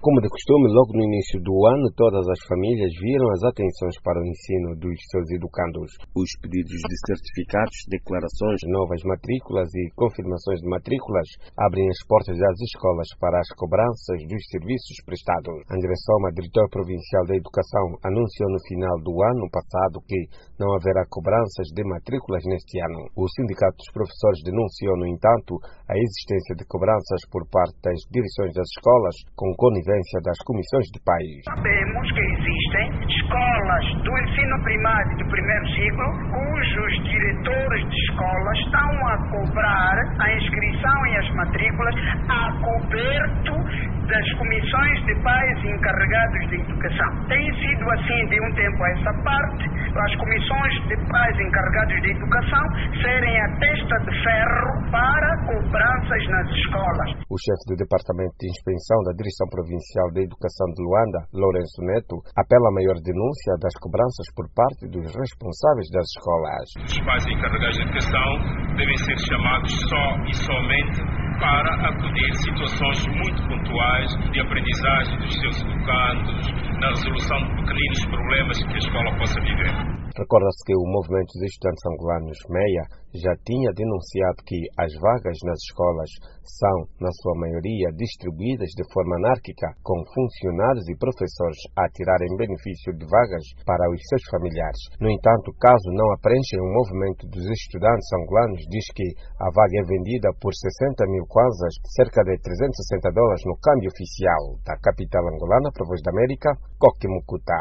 Como de costume, logo no início do ano, todas as famílias viram as atenções para o ensino dos seus educandos. Os pedidos de certificados, declarações, novas matrículas e confirmações de matrículas abrem as portas das escolas para as cobranças dos serviços prestados. André Soma, diretor provincial da Educação, anunciou no final do ano passado que não haverá cobranças de matrículas neste ano. O Sindicato dos Professores denunciou, no entanto, a existência de cobranças por parte das direções das escolas com conivência das comissões de pais. Sabemos que existem escolas do ensino primário do primeiro ciclo cujos diretores de escolas estão a cobrar a inscrição e as matrículas a coberto das comissões de pais encarregados de educação. Tem sido assim de um tempo a essa parte, as comissões de pais encarregados de educação serem a testa de ferro cobranças nas escolas. O chefe do Departamento de Inspeção da Direção Provincial da Educação de Luanda, Lourenço Neto, apela a maior denúncia das cobranças por parte dos responsáveis das escolas. Os pais encarregados de educação devem ser chamados só e somente para acudir situações muito pontuais de aprendizagem dos seus educandos, na resolução de pequeninos problemas que a escola possa viver. Recorda-se que o movimento dos estudantes angolanos MEIA já tinha denunciado que as vagas nas escolas são, na sua maioria, distribuídas de forma anárquica, com funcionários e professores a tirarem benefício de vagas para os seus familiares. No entanto, caso não apreenchem o movimento dos estudantes angolanos, diz que a vaga é vendida por 60 mil kwanzas, cerca de 360 dólares no câmbio oficial. Da capital angolana, para a Voz da América, Coque Mucuta.